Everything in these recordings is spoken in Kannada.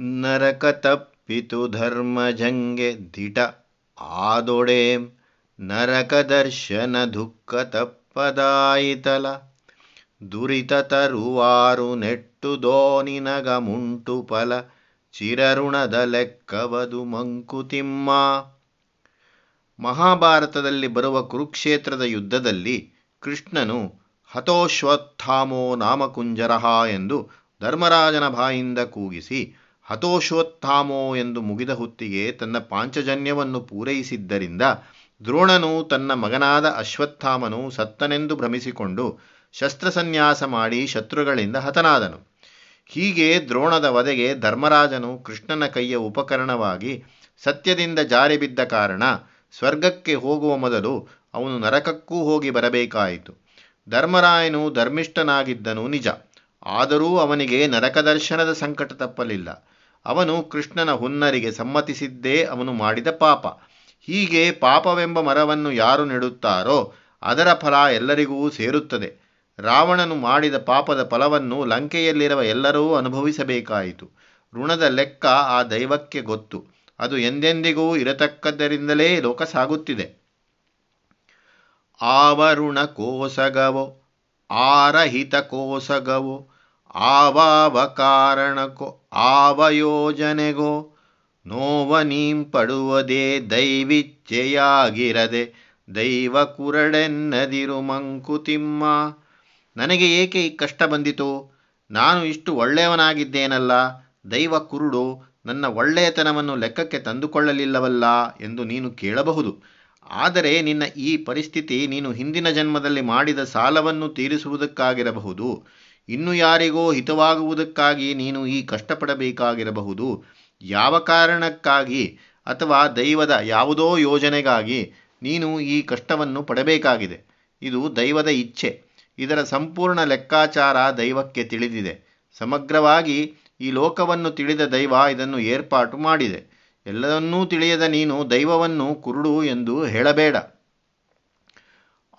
ನರಕ ತಪ್ಪಿತು ಧರ್ಮಜಂಗೆ ದಿಟ. ಆದೊಡೇಂ ನರಕ ದರ್ಶನ ದುಃಖ ತಪ್ಪದಾಯಿತಲ. ದುರಿತ ತರುವಾರು ನೆಟ್ಟು ದೋನಿನಗ ಮುಂಟು ಫಲ. ಚಿರಋಣದ ಲೆಕ್ಕವದು ಮಂಕುತಿಮ್ಮ ಮಹಾಭಾರತದಲ್ಲಿ ಬರುವ ಕುರುಕ್ಷೇತ್ರದ ಯುದ್ಧದಲ್ಲಿ ಕೃಷ್ಣನು ಹತೋಶ್ವತ್ಥಾಮೋ ನಾಮಕುಂಜರಹ ಎಂದು ಧರ್ಮರಾಜನ ಬಾಯಿಂದ ಕೂಗಿಸಿ ಹತೋಶ್ವತ್ಥಾಮೋ ಎಂದು ಮುಗಿದ ಹೊತ್ತಿಗೆ ತನ್ನ ಪಾಂಚಜನ್ಯವನ್ನು ಪೂರೈಸಿದ್ದರಿಂದ ದ್ರೋಣನು ತನ್ನ ಮಗನಾದ ಅಶ್ವತ್ಥಾಮನು ಸತ್ತನೆಂದು ಭ್ರಮಿಸಿಕೊಂಡು ಶಸ್ತ್ರಸನ್ಯಾಸ ಮಾಡಿ ಶತ್ರುಗಳಿಂದ ಹತನಾದನು. ಹೀಗೆ ದ್ರೋಣದ ವಧೆಗೆ ಧರ್ಮರಾಜನು ಕೃಷ್ಣನ ಕೈಯ ಉಪಕರಣವಾಗಿ ಸತ್ಯದಿಂದ ಜಾರಿ ಬಿದ್ದ ಕಾರಣ ಸ್ವರ್ಗಕ್ಕೆ ಹೋಗುವ ಮೊದಲು ಅವನು ನರಕಕ್ಕೂ ಹೋಗಿ ಬರಬೇಕಾಯಿತು. ಧರ್ಮರಾಯನು ಧರ್ಮಿಷ್ಠನಾಗಿದ್ದನು ನಿಜ. ಆದರೂ ಅವನಿಗೆ ನರಕದರ್ಶನದ ಸಂಕಟ ತಪ್ಪಲಿಲ್ಲ. ಅವನು ಕೃಷ್ಣನ ಹುನ್ನರಿಗೆ ಸಮ್ಮತಿಸಿದ್ದೇ ಅವನು ಮಾಡಿದ ಪಾಪ. ಹೀಗೆ ಪಾಪವೆಂಬ ಮರವನ್ನು ಯಾರು ನೆಡುತ್ತಾರೋ ಅದರ ಫಲ ಎಲ್ಲರಿಗೂ ಸೇರುತ್ತದೆ. ರಾವಣನು ಮಾಡಿದ ಪಾಪದ ಫಲವನ್ನು ಲಂಕೆಯಲ್ಲಿರುವ ಎಲ್ಲರೂ ಅನುಭವಿಸಬೇಕಾಯಿತು. ಋಣದ ಲೆಕ್ಕ ಆ ದೈವಕ್ಕೆ ಗೊತ್ತು. ಅದು ಎಂದೆಂದಿಗೂ ಇರತಕ್ಕದ್ದರಿಂದಲೇ ಲೋಕ ಸಾಗುತ್ತಿದೆ ಆವರುಣ ಕೋಸಗವೋ, ಆರಹಿತ ಕೋಸಗವೋ, ಆವಾವ ಕಾರಣಕ್ಕೋ ಆವ ಯೋಜನೆಗೋ ನೋವ ನೀಂಪಡುವುದೇ ದೈವಿಚ್ಛೆಯಾಗಿರದೆ ದೈವ ಕುರಡೆನ್ನದಿರು ಮಂಕುತಿಮ್ಮ. ನನಗೆ ಏಕೆ ಈ ಕಷ್ಟ ಬಂದಿತು? ನಾನು ಇಷ್ಟು ಒಳ್ಳೆಯವನಾಗಿದ್ದೇನಲ್ಲ, ದೈವ ಕುರುಡು ನನ್ನ ಒಳ್ಳೆಯತನವನ್ನು ಲೆಕ್ಕಕ್ಕೆ ತಂದುಕೊಳ್ಳಲಿಲ್ಲವಲ್ಲ ಎಂದು ನೀನು ಕೇಳಬಹುದು. ಆದರೆ ನಿನ್ನ ಈ ಪರಿಸ್ಥಿತಿ ನೀನು ಹಿಂದಿನ ಜನ್ಮದಲ್ಲಿ ಮಾಡಿದ ಸಾಲವನ್ನು ತೀರಿಸುವುದಕ್ಕಾಗಿರಬಹುದು. ಇನ್ನು ಯಾರಿಗೋ ಹಿತವಾಗುವುದಕ್ಕಾಗಿ ನೀನು ಈ ಕಷ್ಟಪಡಬೇಕಾಗಿರಬಹುದು. ಯಾವ ಕಾರಣಕ್ಕಾಗಿ ಅಥವಾ ದೈವದ ಯಾವುದೋ ಯೋಜನೆಗಾಗಿ ನೀನು ಈ ಕಷ್ಟವನ್ನು ಪಡಬೇಕಾಗಿದೆ. ಇದು ದೈವದ ಇಚ್ಛೆ. ಇದರ ಸಂಪೂರ್ಣ ಲೆಕ್ಕಾಚಾರ ದೈವಕ್ಕೆ ತಿಳಿದಿದೆ. ಸಮಗ್ರವಾಗಿ ಈ ಲೋಕವನ್ನು ತಿಳಿದ ದೈವ ಇದನ್ನು ಏರ್ಪಾಟು ಮಾಡಿದೆ. ಎಲ್ಲವನ್ನೂ ತಿಳಿಯದ ನೀನು ದೈವವನ್ನು ಕುರುಡು ಎಂದು ಹೇಳಬೇಡ.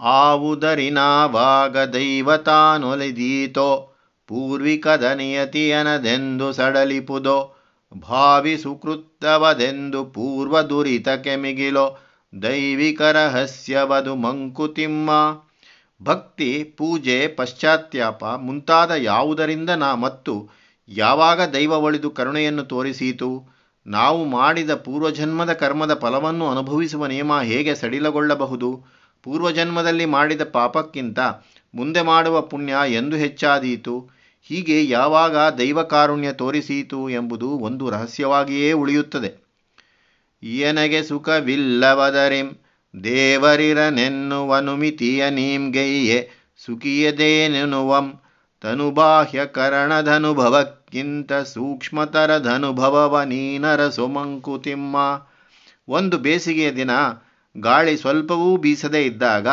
ಆವುದರಿನಾವಾಗ ದೈವತಾನೊಲಿದೀತೋ ಪೂರ್ವಿಕದ ನಿಯತಿಯನದೆಂದು ಸಡಲಿಪುದೋ, ಭಾವಿ ಸುಕೃತ್ತವದೆಂದು ಪೂರ್ವ ದುರಿತ ಮಿಗಿಲೋ ದೈವಿಕ ರಹಸ್ಯವದು ಮಂಕುತಿಮ್ಮ. ಭಕ್ತಿ, ಪೂಜೆ ಪಶ್ಚಾತ್ಯಾಪ ಮುಂತಾದ ಯಾವುದರಿಂದ ನಾ ಮತ್ತು ಯಾವಾಗ ದೈವ ಒಳಿದು ಕರುಣೆಯನ್ನು ತೋರಿಸೀತು, ನಾವು ಮಾಡಿದ ಪೂರ್ವಜನ್ಮದ ಕರ್ಮದ ಫಲವನ್ನು ಅನುಭವಿಸುವ ನಿಯಮ ಹೇಗೆ ಸಡಿಲಗೊಳ್ಳಬಹುದು ಪೂರ್ವಜನ್ಮದಲ್ಲಿ ಮಾಡಿದ ಪಾಪಕ್ಕಿಂತ ಮುಂದೆ ಮಾಡುವ ಪುಣ್ಯ ಎಂದು ಹೆಚ್ಚಾದೀತು. ಹೀಗೆ ಯಾವಾಗ ದೈವ ಕಾರುಣ್ಯ ತೋರಿಸೀತು ಎಂಬುದು ಒಂದು ರಹಸ್ಯವಾಗಿಯೇ ಉಳಿಯುತ್ತದೆ. ಏನೆಗೆ ಸುಖವಿಲ್ಲವದರಿಂ, ದೇವರಿರನೆನ್ನುವನು ಮಿತಿಯ ನೀಂಗೈಯೆ ಸುಖಿಯದೇನೆನುವಂ ತನುಬಾಹ್ಯಕರಣದನುಭವಕ್ಕಿಂತ ಸೂಕ್ಷ್ಮತರಧನುಭವವ ನೀನರ ಸುಮಂಕುತಿಮ್ಮ ಒಂದು ಬೇಸಿಗೆಯ ದಿನ ಗಾಳಿ ಸ್ವಲ್ಪವೂ ಬೀಸದೇ ಇದ್ದಾಗ,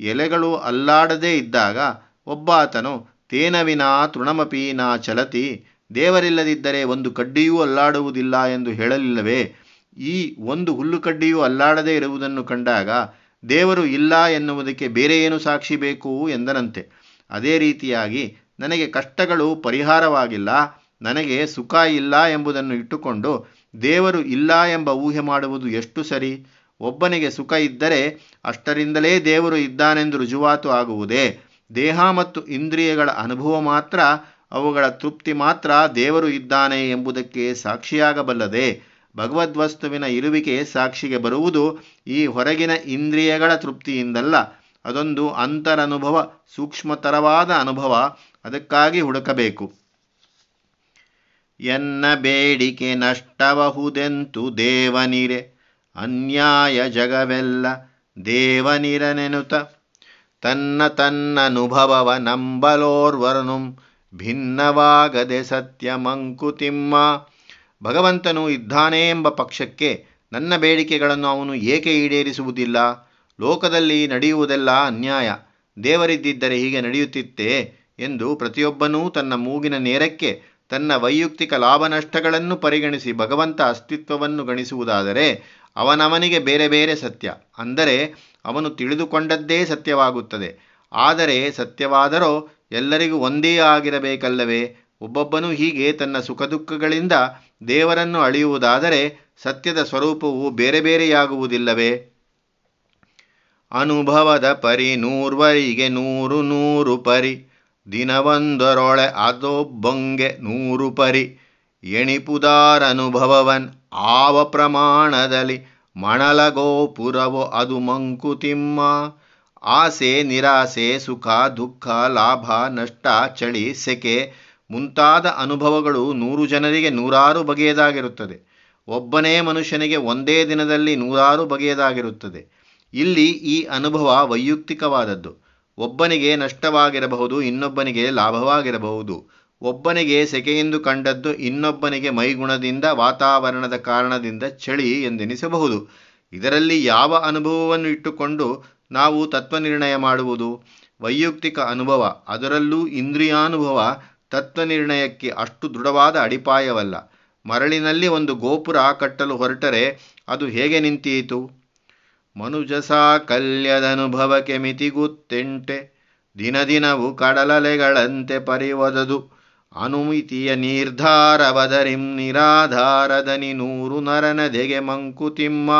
ಎಲೆಗಳು ಅಲ್ಲಾಡದೇ ಇದ್ದಾಗ, ಒಬ್ಬಾತನು ತೇನವಿನ ತೃಣಮಪಿ ನಾ ಚಲತಿ, ದೇವರಿಲ್ಲದಿದ್ದರೆ ಒಂದು ಕಡ್ಡಿಯೂ ಅಲ್ಲಾಡುವುದಿಲ್ಲ ಎಂದು ಹೇಳಲಿಲ್ಲವೇ? ಈ ಒಂದು ಹುಲ್ಲು ಕಡ್ಡಿಯೂ ಅಲ್ಲಾಡದೇ ಇರುವುದನ್ನು ಕಂಡಾಗ, ದೇವರು ಇಲ್ಲ ಎನ್ನುವುದಕ್ಕೆ ಬೇರೆ ಏನು ಸಾಕ್ಷಿ ಬೇಕು ಎಂದನಂತೆ. ಅದೇ ರೀತಿಯಾಗಿ, ನನಗೆ ಕಷ್ಟಗಳು ಪರಿಹಾರವಾಗಿಲ್ಲ, ನನಗೆ ಸುಖ ಇಲ್ಲ ಎಂಬುದನ್ನು ಇಟ್ಟುಕೊಂಡು, ದೇವರು ಇಲ್ಲ ಎಂಬ ಊಹೆ ಮಾಡುವುದು ಎಷ್ಟು ಸರಿ? ಒಬ್ಬನಿಗೆ ಸುಖ ಇದ್ದರೆ ಅಷ್ಟರಿಂದಲೇ ದೇವರು ಇದ್ದಾನೆಂದು ರುಜುವಾತು ಆಗುವುದೇ. ದೇಹ ಮತ್ತು ಇಂದ್ರಿಯಗಳ ಅನುಭವ ಮಾತ್ರ, ಅವುಗಳ ತೃಪ್ತಿ ಮಾತ್ರ ದೇವರು ಇದ್ದಾನೆ ಎಂಬುದಕ್ಕೆ ಸಾಕ್ಷಿಯಾಗಬಲ್ಲದೆ, ಭಗವದ್ವಸ್ತುವಿನ ಇರುವಿಕೆ ಸಾಕ್ಷಿಗೆ ಬರುವುದು ಈ ಹೊರಗಿನ ಇಂದ್ರಿಯಗಳ ತೃಪ್ತಿಯಿಂದಲ್ಲ. ಅದೊಂದು ಅಂತರನುಭವ, ಸೂಕ್ಷ್ಮತರವಾದ ಅನುಭವ. ಅದಕ್ಕಾಗಿ ಹುಡುಕಬೇಕು. ಎನ್ನ ಬೇಡಿಕೆ ನಷ್ಟಬಹುದೆಂತು ದೇವನಿರೆ. ಅನ್ಯಾಯ ಜಗವೆಲ್ಲ ದೇವನಿರನೆನುತ. ತನ್ನ ತನ್ನನುಭವವ ನಂಬಲೋರ್ವರನು ಭಿನ್ನವಾಗದೆ ಸತ್ಯ ಮಂಕುತಿಮ್ಮ. ಭಗವಂತನು ಇದ್ದಾನೆ ಎಂಬ ಪಕ್ಷಕ್ಕೆ ನನ್ನ ಬೇಡಿಕೆಗಳನ್ನು ಅವನು ಏಕೆ ಈಡೇರಿಸುವುದಿಲ್ಲ? ಲೋಕದಲ್ಲಿ ನಡೆಯುವುದೆಲ್ಲ ಅನ್ಯಾಯ. ದೇವರಿದ್ದಿದ್ದರೆ ಹೀಗೆ ನಡೆಯುತ್ತಿತ್ತೆ ಎಂದು ಪ್ರತಿಯೊಬ್ಬನೂ ತನ್ನ ಮೂಗಿನ ನೇರಕ್ಕೆ ತನ್ನ ವೈಯಕ್ತಿಕ ಲಾಭನಷ್ಟಗಳನ್ನು ಪರಿಗಣಿಸಿ ಭಗವಂತ ಅಸ್ತಿತ್ವವನ್ನು ಗಣಿಸುವುದಾದರೆ ಅವನವನಿಗೆ ಬೇರೆ ಬೇರೆ ಸತ್ಯ. ಅಂದರೆ ಅವನು ತಿಳಿದುಕೊಂಡದ್ದೇ ಸತ್ಯವಾಗುತ್ತದೆ. ಆದರೆ ಸತ್ಯವಾದರೂ ಎಲ್ಲರಿಗೂ ಒಂದೇ ಆಗಿರಬೇಕಲ್ಲವೇ? ಒಬ್ಬೊಬ್ಬನು ಹೀಗೆ ತನ್ನ ಸುಖ ದುಃಖಗಳಿಂದ ದೇವರನ್ನು ಅಳೆಯುವುದಾದರೆ ಸತ್ಯದ ಸ್ವರೂಪವು ಬೇರೆ ಬೇರೆಯಾಗುವುದಿಲ್ಲವೇ? ಅನುಭವದ ಪರಿ ನೂರ್ವರಿಗೆ ನೂರು ನೂರು ಪರಿ. ದಿನವೊಂದರೊಳೆ ಅದೊಬ್ಬಂಗೆ ನೂರು ಪರಿ. ಎಣಿಪುದಾರನುಭವವನ್ ಆವ ಪ್ರಮಾಣದಲ್ಲಿ ಮಣಲಗೋಪುರವೋ ಅದು ಮಂಕುತಿಮ್ಮ. ಆಸೆ, ನಿರಾಸೆ, ಸುಖ, ದುಃಖ, ಲಾಭ, ನಷ್ಟ, ಚಳಿ, ಸೆಕೆ ಮುಂತಾದ ಅನುಭವಗಳು ನೂರು ಜನರಿಗೆ ನೂರಾರು ಬಗೆಯದಾಗಿರುತ್ತದೆ. ಒಬ್ಬನೇ ಮನುಷ್ಯನಿಗೆ ಒಂದೇ ದಿನದಲ್ಲಿ ನೂರಾರು ಬಗೆಯದಾಗಿರುತ್ತದೆ. ಇಲ್ಲಿ ಈ ಅನುಭವ ವೈಯಕ್ತಿಕವಾದದ್ದು. ಒಬ್ಬನಿಗೆ ನಷ್ಟವಾಗಿರಬಹುದು, ಇನ್ನೊಬ್ಬನಿಗೆ ಲಾಭವಾಗಿರಬಹುದು. ಒಬ್ಬನಿಗೆ ಸೆಕೆಯೆಂದು ಕಂಡದ್ದು ಇನ್ನೊಬ್ಬನಿಗೆ ಮೈಗುಣದಿಂದ ವಾತಾವರಣದ ಕಾರಣದಿಂದ ಚಳಿ ಎಂದೆನಿಸಬಹುದು. ಇದರಲ್ಲಿ ಯಾವ ಅನುಭವವನ್ನು ಇಟ್ಟುಕೊಂಡು ನಾವು ತತ್ವನಿರ್ಣಯ ಮಾಡುವುದು? ವೈಯಕ್ತಿಕ ಅನುಭವ. ಅದರಲ್ಲೂ ಇಂದ್ರಿಯಾನುಭವ. ತತ್ವನಿರ್ಣಯಕ್ಕೆ ಅಷ್ಟು ದೃಢವಾದ ಅಡಿಪಾಯವಲ್ಲ. ಮರಳಿನಲ್ಲಿ ಒಂದು ಗೋಪುರ ಕಟ್ಟಲು ಹೊರಟರೆ ಅದು ಹೇಗೆ ನಿಂತೀತು ಮನುಜ ಸಾಕಲ್ಯದನುಭವಕ್ಕೆ ಮಿತಿಗುತ್ತೆಂಟೆ. ದಿನ ದಿನವು ಕಡಲಲೆಗಳಂತೆ ಪರಿವದದು. ಅನುಮಿತಿಯ ನಿರ್ಧಾರವದರಿಂ ನಿರಾಧಾರದನಿ ನೂರು ನರನದೆಗೆ ಮಂಕುತಿಮ್ಮ.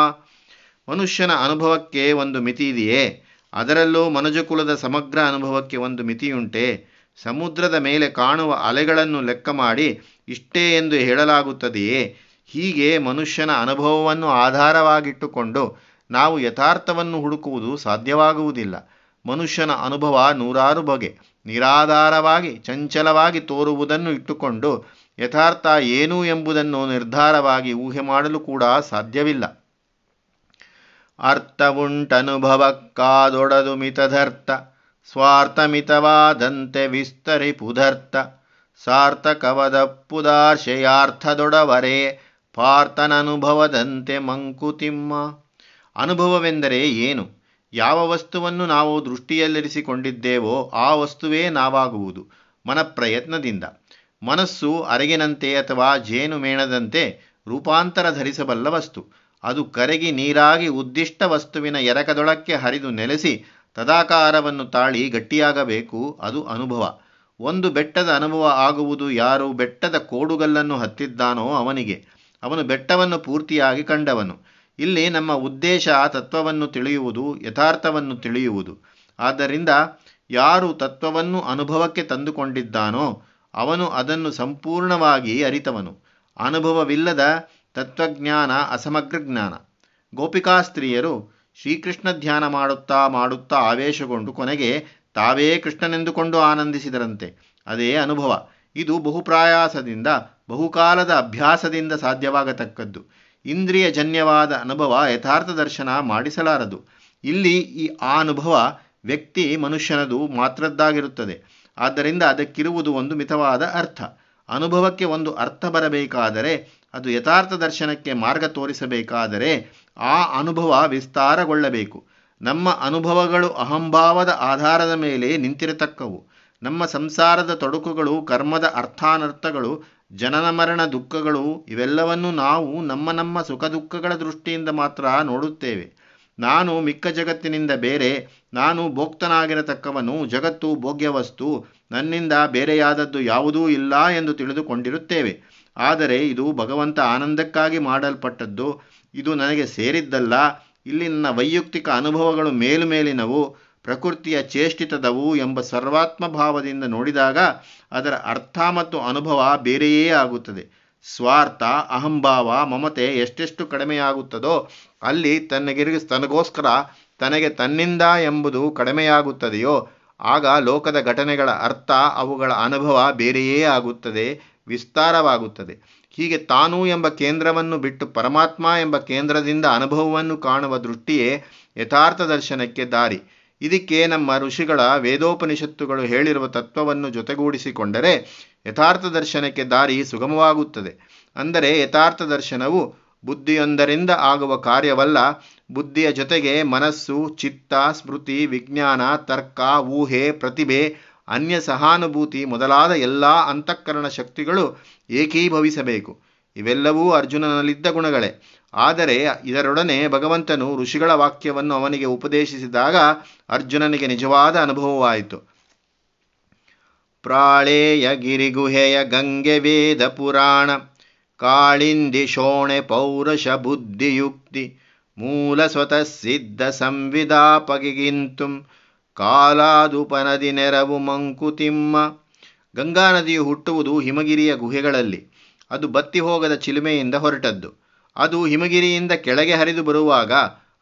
ಮನುಷ್ಯನ ಅನುಭವಕ್ಕೆ ಒಂದು ಮಿತಿ ಇದೆಯೇ? ಅದರಲ್ಲೂ ಮನುಜಕುಲದ ಸಮಗ್ರ ಅನುಭವಕ್ಕೆ ಒಂದು ಮಿತಿಯುಂಟೆ? ಸಮುದ್ರದ ಮೇಲೆ ಕಾಣುವ ಅಲೆಗಳನ್ನು ಲೆಕ್ಕ ಮಾಡಿ ಇಷ್ಟೇ ಎಂದು ಹೇಳಲಾಗುತ್ತದೆಯೇ? ಹೀಗೆ ಮನುಷ್ಯನ ಅನುಭವವನ್ನು ಆಧಾರವಾಗಿಟ್ಟುಕೊಂಡು ನಾವು ಯಥಾರ್ಥವನ್ನು ಹುಡುಕುವುದು ಸಾಧ್ಯವಾಗುವುದಿಲ್ಲ. ಮನುಷ್ಯನ ಅನುಭವ ನೂರಾರು ಬಗೆ, ನಿರಾಧಾರವಾಗಿ, ಚಂಚಲವಾಗಿ ತೋರುವುದನ್ನು ಇಟ್ಟುಕೊಂಡು ಯಥಾರ್ಥ ಏನು ಎಂಬುದನ್ನು ನಿರ್ಧಾರವಾಗಿ ಊಹೆ ಮಾಡಲು ಕೂಡ ಸಾಧ್ಯವಿಲ್ಲ. ಅರ್ಥವುಂಟನುಭವಕ್ಕಾದೊಡದು ಮಿತಧರ್ಥ ಸ್ವಾರ್ಥಮಿತವಾದಂತೆ ವಿಸ್ತರಿಪುಧರ್ಥ ಸಾರ್ಥಕವದಪ್ಪುದಾರ್ಶಯಾರ್ಥದೊಡವರೇ ಪಾರ್ಥನನುಭವದಂತೆ ಮಂಕುತಿಮ್ಮ. ಅನುಭವವೆಂದರೆ ಏನು? ಯಾವ ವಸ್ತುವನ್ನು ನಾವು ದೃಷ್ಟಿಯಲ್ಲಿರಿಸಿಕೊಂಡಿದ್ದೇವೋ ಆ ವಸ್ತುವೇ ನಾವಾಗುವುದು ಮನಪ್ರಯತ್ನದಿಂದ. ಮನಸ್ಸು ಅರಗಿನಂತೆ ಅಥವಾ ಜೇನುಮೇಣದಂತೆ ರೂಪಾಂತರ ಧರಿಸಬಲ್ಲ ವಸ್ತು. ಅದು ಕರಗಿ ನೀರಾಗಿ ಉದ್ದಿಷ್ಟ ವಸ್ತುವಿನ ಎರಕದೊಳಕ್ಕೆ ಹರಿದು ನೆಲೆಸಿ ತದಾಕಾರವನ್ನು ತಾಳಿ ಗಟ್ಟಿಯಾಗಬೇಕು, ಅದು ಅನುಭವ. ಒಂದು ಬೆಟ್ಟದ ಅನುಭವ ಆಗುವುದು ಯಾರು ಬೆಟ್ಟದ ಕೋಡುಗಲ್ಲನ್ನು ಹತ್ತಿದ್ದಾನೋ ಅವನಿಗೆ. ಅವನು ಬೆಟ್ಟವನ್ನು ಪೂರ್ತಿಯಾಗಿ ಕಂಡವನು. ಇಲ್ಲಿ ನಮ್ಮ ಉದ್ದೇಶ ತತ್ವವನ್ನು ತಿಳಿಯುವುದು, ಯಥಾರ್ಥವನ್ನು ತಿಳಿಯುವುದು. ಆದ್ದರಿಂದ ಯಾರು ತತ್ವವನ್ನು ಅನುಭವಕ್ಕೆ ತಂದುಕೊಂಡಿದ್ದಾನೋ ಅವನು ಅದನ್ನು ಸಂಪೂರ್ಣವಾಗಿ ಅರಿತವನು. ಅನುಭವವಿಲ್ಲದ ತತ್ವಜ್ಞಾನ ಅಸಮಗ್ರ ಜ್ಞಾನ. ಗೋಪಿಕಾಸ್ತ್ರೀಯರು ಶ್ರೀಕೃಷ್ಣ ಧ್ಯಾನ ಮಾಡುತ್ತಾ ಮಾಡುತ್ತಾ ಆವೇಶಗೊಂಡು ಕೊನೆಗೆ ತಾವೇ ಕೃಷ್ಣನೆಂದುಕೊಂಡು ಆನಂದಿಸಿದರಂತೆ. ಅದೇ ಅನುಭವ. ಇದು ಬಹುಪ್ರಾಯಾಸದಿಂದ, ಬಹುಕಾಲದ ಅಭ್ಯಾಸದಿಂದ ಸಾಧ್ಯವಾಗತಕ್ಕದ್ದು. ಇಂದ್ರಿಯ ಜನ್ಯವಾದ ಅನುಭವ ಯಥಾರ್ಥ ದರ್ಶನ ಮಾಡಿಸಲಾರದು. ಇಲ್ಲಿ ಈ ಆ ಅನುಭವ ವ್ಯಕ್ತಿ ಮನುಷ್ಯನದು ಮಾತ್ರದ್ದಾಗಿರುತ್ತದೆ. ಆದ್ದರಿಂದ ಅದಕ್ಕಿರುವುದು ಒಂದು ಮಿತವಾದ ಅರ್ಥ. ಅನುಭವಕ್ಕೆ ಒಂದು ಅರ್ಥ ಬರಬೇಕಾದರೆ ಅದು ಯಥಾರ್ಥ ದರ್ಶನಕ್ಕೆ ಮಾರ್ಗ ತೋರಿಸಬೇಕಾದರೆ ಆ ಅನುಭವ ವಿಸ್ತಾರಗೊಳ್ಳಬೇಕು. ನಮ್ಮ ಅನುಭವಗಳು ಅಹಂಭಾವದ ಆಧಾರದ ಮೇಲೆ ನಿಂತಿರತಕ್ಕವು. ನಮ್ಮ ಸಂಸಾರದ ತೊಡಕುಗಳು ಕರ್ಮದ ಅರ್ಥಾನರ್ಥಗಳು ಜನನ ಮರಣ ದುಃಖಗಳು ಇವೆಲ್ಲವನ್ನು ನಾವು ನಮ್ಮ ನಮ್ಮ ಸುಖ ದುಃಖಗಳ ದೃಷ್ಟಿಯಿಂದ ಮಾತ್ರ ನೋಡುತ್ತೇವೆ. ನಾನು ಮಿಕ್ಕ ಜಗತ್ತಿನಿಂದ ಬೇರೆ, ನಾನು ಭೋಕ್ತನಾಗಿರತಕ್ಕವನು, ಜಗತ್ತು ಭೋಗ್ಯವಸ್ತು, ನನ್ನಿಂದ ಬೇರೆಯಾದದ್ದು ಯಾವುದೂ ಇಲ್ಲ ಎಂದು ತಿಳಿದುಕೊಂಡಿರುತ್ತೇವೆ. ಆದರೆ ಇದು ಭಗವಂತ ಆನಂದಕ್ಕಾಗಿ ಮಾಡಲ್ಪಟ್ಟದ್ದು, ಇದು ನನಗೆ ಸೇರಿದ್ದಲ್ಲ. ಇಲ್ಲಿ ನನ್ನ ವೈಯಕ್ತಿಕ ಅನುಭವಗಳು ಮೇಲುಮೇಲಿನವು ಪ್ರಕೃತಿಯ ಚೇಷ್ಟಿತದವು ಎಂಬ ಸರ್ವಾತ್ಮ ಭಾವದಿಂದ ನೋಡಿದಾಗ ಅದರ ಅರ್ಥ ಮತ್ತು ಅನುಭವ ಬೇರೆಯೇ ಆಗುತ್ತದೆ. ಸ್ವಾರ್ಥ, ಅಹಂಭಾವ, ಮಮತೆ ಎಷ್ಟೆಷ್ಟು ಕಡಿಮೆಯಾಗುತ್ತದೋ ಅಲ್ಲಿ ತನ್ನಗಿರಿಗೆ ತನಗೋಸ್ಕರ ತನಗೆ ತನ್ನಿಂದ ಎಂಬುದು ಕಡಿಮೆಯಾಗುತ್ತದೆಯೋ, ಆಗ ಲೋಕದ ಘಟನೆಗಳ ಅರ್ಥ, ಅವುಗಳ ಅನುಭವ ಬೇರೆಯೇ ಆಗುತ್ತದೆ, ವಿಸ್ತಾರವಾಗುತ್ತದೆ. ಹೀಗೆ ತಾನು ಎಂಬ ಕೇಂದ್ರವನ್ನು ಬಿಟ್ಟು ಪರಮಾತ್ಮ ಎಂಬ ಕೇಂದ್ರದಿಂದ ಅನುಭವವನ್ನು ಕಾಣುವ ದೃಷ್ಟಿಯೇ ಯಥಾರ್ಥ ದರ್ಶನಕ್ಕೆ ದಾರಿ. ಇದಕ್ಕೆ ನಮ್ಮ ಋಷಿಗಳ ವೇದೋಪನಿಷತ್ತುಗಳು ಹೇಳಿರುವ ತತ್ವವನ್ನು ಜೊತೆಗೂಡಿಸಿಕೊಂಡರೆ ಯಥಾರ್ಥ ದರ್ಶನಕ್ಕೆ ದಾರಿ ಸುಗಮವಾಗುತ್ತದೆ. ಅಂದರೆ ಯಥಾರ್ಥ ದರ್ಶನವು ಬುದ್ಧಿಯೊಂದರಿಂದ ಆಗುವ ಕಾರ್ಯವಲ್ಲ. ಬುದ್ಧಿಯ ಜೊತೆಗೆ ಮನಸ್ಸು, ಚಿತ್ತ, ಸ್ಮೃತಿ, ವಿಜ್ಞಾನ, ತರ್ಕ, ಊಹೆ, ಪ್ರತಿಭೆ, ಅನ್ಯ ಸಹಾನುಭೂತಿ ಮೊದಲಾದ ಎಲ್ಲ ಅಂತಃಕರಣ ಶಕ್ತಿಗಳು ಏಕೀಭವಿಸಬೇಕು. ಇವೆಲ್ಲವೂ ಅರ್ಜುನನಲ್ಲಿದ್ದ ಗುಣಗಳೇ. ಆದರೆ ಇದರೊಡನೆ ಭಗವಂತನು ಋಷಿಗಳ ವಾಕ್ಯವನ್ನು ಅವನಿಗೆ ಉಪದೇಶಿಸಿದಾಗ ಅರ್ಜುನನಿಗೆ ನಿಜವಾದ ಅನುಭವವಾಯಿತು. ಪ್ರಾಳೇಯ ಗಿರಿಗುಹೆಯ ಗಂಗೆ ವೇದ ಪುರಾಣ, ಕಾಳಿಂದಿ ಶೋಣೆ ಪೌರಷ ಬುದ್ಧಿಯುಕ್ತಿ, ಮೂಲ ಸ್ವತಃ ಸಿದ್ಧ ಸಂವಿಧಾಪಗಿಗಿಂತುಂ ಕಾಲಾದುಪನದಿ ನೆರವು ಮಂಕುತಿಮ್ಮ. ಗಂಗಾ ನದಿಯು ಹುಟ್ಟುವುದು ಹಿಮಗಿರಿಯ ಗುಹೆಗಳಲ್ಲಿ. ಅದು ಬತ್ತಿ ಹೋಗದ ಚಿಲುಮೆಯಿಂದ ಹೊರಟದ್ದು. ಅದು ಹಿಮಗಿರಿಯಿಂದ ಕೆಳಗೆ ಹರಿದು ಬರುವಾಗ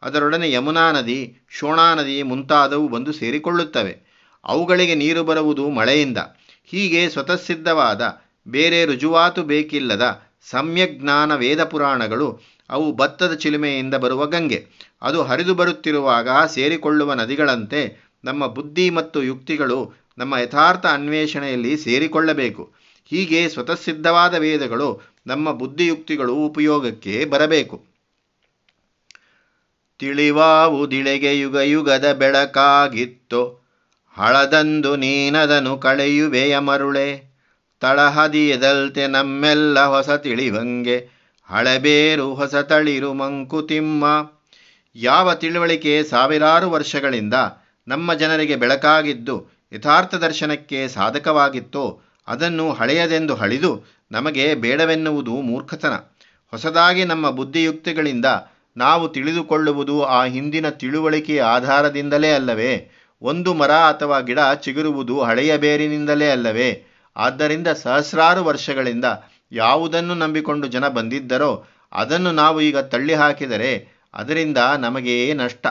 ಅದರೊಡನೆ ಯಮುನಾ ನದಿ, ಶೋಣಾ ನದಿ ಮುಂತಾದವು ಬಂದು ಸೇರಿಕೊಳ್ಳುತ್ತವೆ. ಅವುಗಳಿಗೆ ನೀರು ಬರುವುದು ಮಳೆಯಿಂದ. ಹೀಗೆ ಸ್ವತಃಸಿದ್ಧವಾದ, ಬೇರೆ ರುಜುವಾತು ಬೇಕಿಲ್ಲದ ಸಮ್ಯಜ್ಞಾನ ವೇದ ಪುರಾಣಗಳು ಅವು ಭತ್ತದ ಚಿಲುಮೆಯಿಂದ ಬರುವ ಗಂಗೆ. ಅದು ಹರಿದು ಬರುತ್ತಿರುವಾಗ ಸೇರಿಕೊಳ್ಳುವ ನದಿಗಳಂತೆ ನಮ್ಮ ಬುದ್ಧಿ ಮತ್ತು ಯುಕ್ತಿಗಳು ನಮ್ಮ ಯಥಾರ್ಥ ಅನ್ವೇಷಣೆಯಲ್ಲಿ ಸೇರಿಕೊಳ್ಳಬೇಕು. ಹೀಗೆ ಸ್ವತಃಸಿದ್ಧವಾದ ವೇದಗಳು ನಮ್ಮ ಬುದ್ಧಿಯುಕ್ತಿಗಳು ಉಪಯೋಗಕ್ಕೆ ಬರಬೇಕು. ತಿಳಿವಾವುದಿಳೆಗೆ ಯುಗ ಯುಗದ ಬೆಳಕಾಗಿತ್ತು. ಹಳದಂದು ನೀನದನು ಕಳೆಯುವೆಯ ಮರುಳೆ ತಳಹದಿಯದಲ್ತೆ ನಮ್ಮೆಲ್ಲ ಹೊಸ ತಿಳಿವಂಗೆ. ಹಳಬೇರು ಹೊಸ ತಳಿರು ಮಂಕುತಿಮ್ಮ ಯಾವ ತಿಳುವಳಿಕೆ ಸಾವಿರಾರು ವರ್ಷಗಳಿಂದ ನಮ್ಮ ಜನರಿಗೆ ಬೆಳಕಾಗಿದ್ದು, ಯಥಾರ್ಥ ದರ್ಶನಕ್ಕೆ ಸಾಧಕವಾಗಿತ್ತೋ ಅದನ್ನು ಹಳೆಯದೆಂದು ಹಳಿದು ನಮಗೆ ಬೇಡವೆನ್ನುವುದು ಮೂರ್ಖತನ. ಹೊಸದಾಗಿ ನಮ್ಮ ಬುದ್ಧಿಯುಕ್ತಿಗಳಿಂದ ನಾವು ತಿಳಿದುಕೊಳ್ಳುವುದು ಆ ಹಿಂದಿನ ತಿಳುವಳಿಕೆಯ ಆಧಾರದಿಂದಲೇ ಅಲ್ಲವೇ? ಒಂದು ಮರ ಅಥವಾ ಗಿಡ ಚಿಗುರುವುದು ಹಳೆಯ ಬೇರಿನಿಂದಲೇ ಅಲ್ಲವೇ? ಆದ್ದರಿಂದ ಸಹಸ್ರಾರು ವರ್ಷಗಳಿಂದ ಯಾವುದನ್ನು ನಂಬಿಕೊಂಡು ಜನ ಬಂದಿದ್ದರೋ ಅದನ್ನು ನಾವು ಈಗ ತಳ್ಳಿ ಹಾಕಿದರೆ ಅದರಿಂದ ನಮಗೇ ನಷ್ಟ.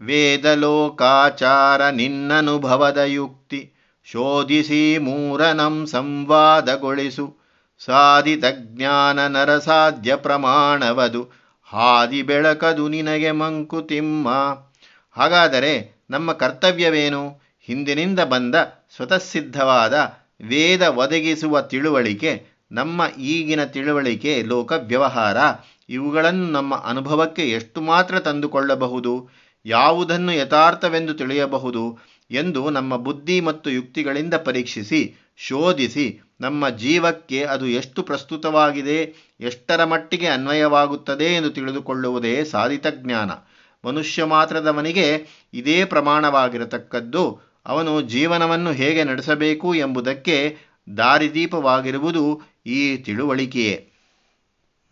ವೇದಲೋಕಾಚಾರ ನಿನ್ನನುಭವದ ಯುಕ್ತಿ. ಶೋಧಿಸಿ ಮೂರನಂ ಸಂವಾದಗೊಳಿಸು. ಸಾಧಿತ ಜ್ಞಾನ ನರಸಾಧ್ಯ ಪ್ರಮಾಣವದು. ಹಾದಿ ಬೆಳಕದು ನಿನಗೆ ಮಂಕುತಿಮ್ಮ ಹಾಗಾದರೆ ನಮ್ಮ ಕರ್ತವ್ಯವೇನು? ಹಿಂದಿನಿಂದ ಬಂದ ಸ್ವತಃಸಿದ್ಧವಾದ ವೇದ ಒದಗಿಸುವ ತಿಳುವಳಿಕೆ, ನಮ್ಮ ಈಗಿನ ತಿಳುವಳಿಕೆ, ಲೋಕ ವ್ಯವಹಾರ, ಇವುಗಳನ್ನು ನಮ್ಮ ಅನುಭವಕ್ಕೆ ಎಷ್ಟು ಮಾತ್ರ ತಂದುಕೊಳ್ಳಬಹುದು? ಯಾವುದನ್ನು ಯಥಾರ್ಥವೆಂದು ತಿಳಿಯಬಹುದು? ಎಂದು ನಮ್ಮ ಬುದ್ಧಿ ಮತ್ತು ಯುಕ್ತಿಗಳಿಂದ ಪರೀಕ್ಷಿಸಿ, ಶೋಧಿಸಿ ನಮ್ಮ ಜೀವಕ್ಕೆ ಅದು ಎಷ್ಟು ಪ್ರಸ್ತುತವಾಗಿದೆ, ಎಷ್ಟರ ಮಟ್ಟಿಗೆ ಅನ್ವಯವಾಗುತ್ತದೆ ಎಂದು ತಿಳಿದುಕೊಳ್ಳುವುದೇ ಸಾಧಿತ ಜ್ಞಾನ ಮನುಷ್ಯ ಮಾತ್ರದವನಿಗೆ ಇದೇ ಪ್ರಮಾಣವಾಗಿರತಕ್ಕದ್ದು, ಅವನು ಜೀವನವನ್ನು ಹೇಗೆ ನಡೆಸಬೇಕು ಎಂಬುದಕ್ಕೆ ದಾರಿದೀಪವಾಗಿರುವುದು ಈ ತಿಳುವಳಿಕೆಯೇ.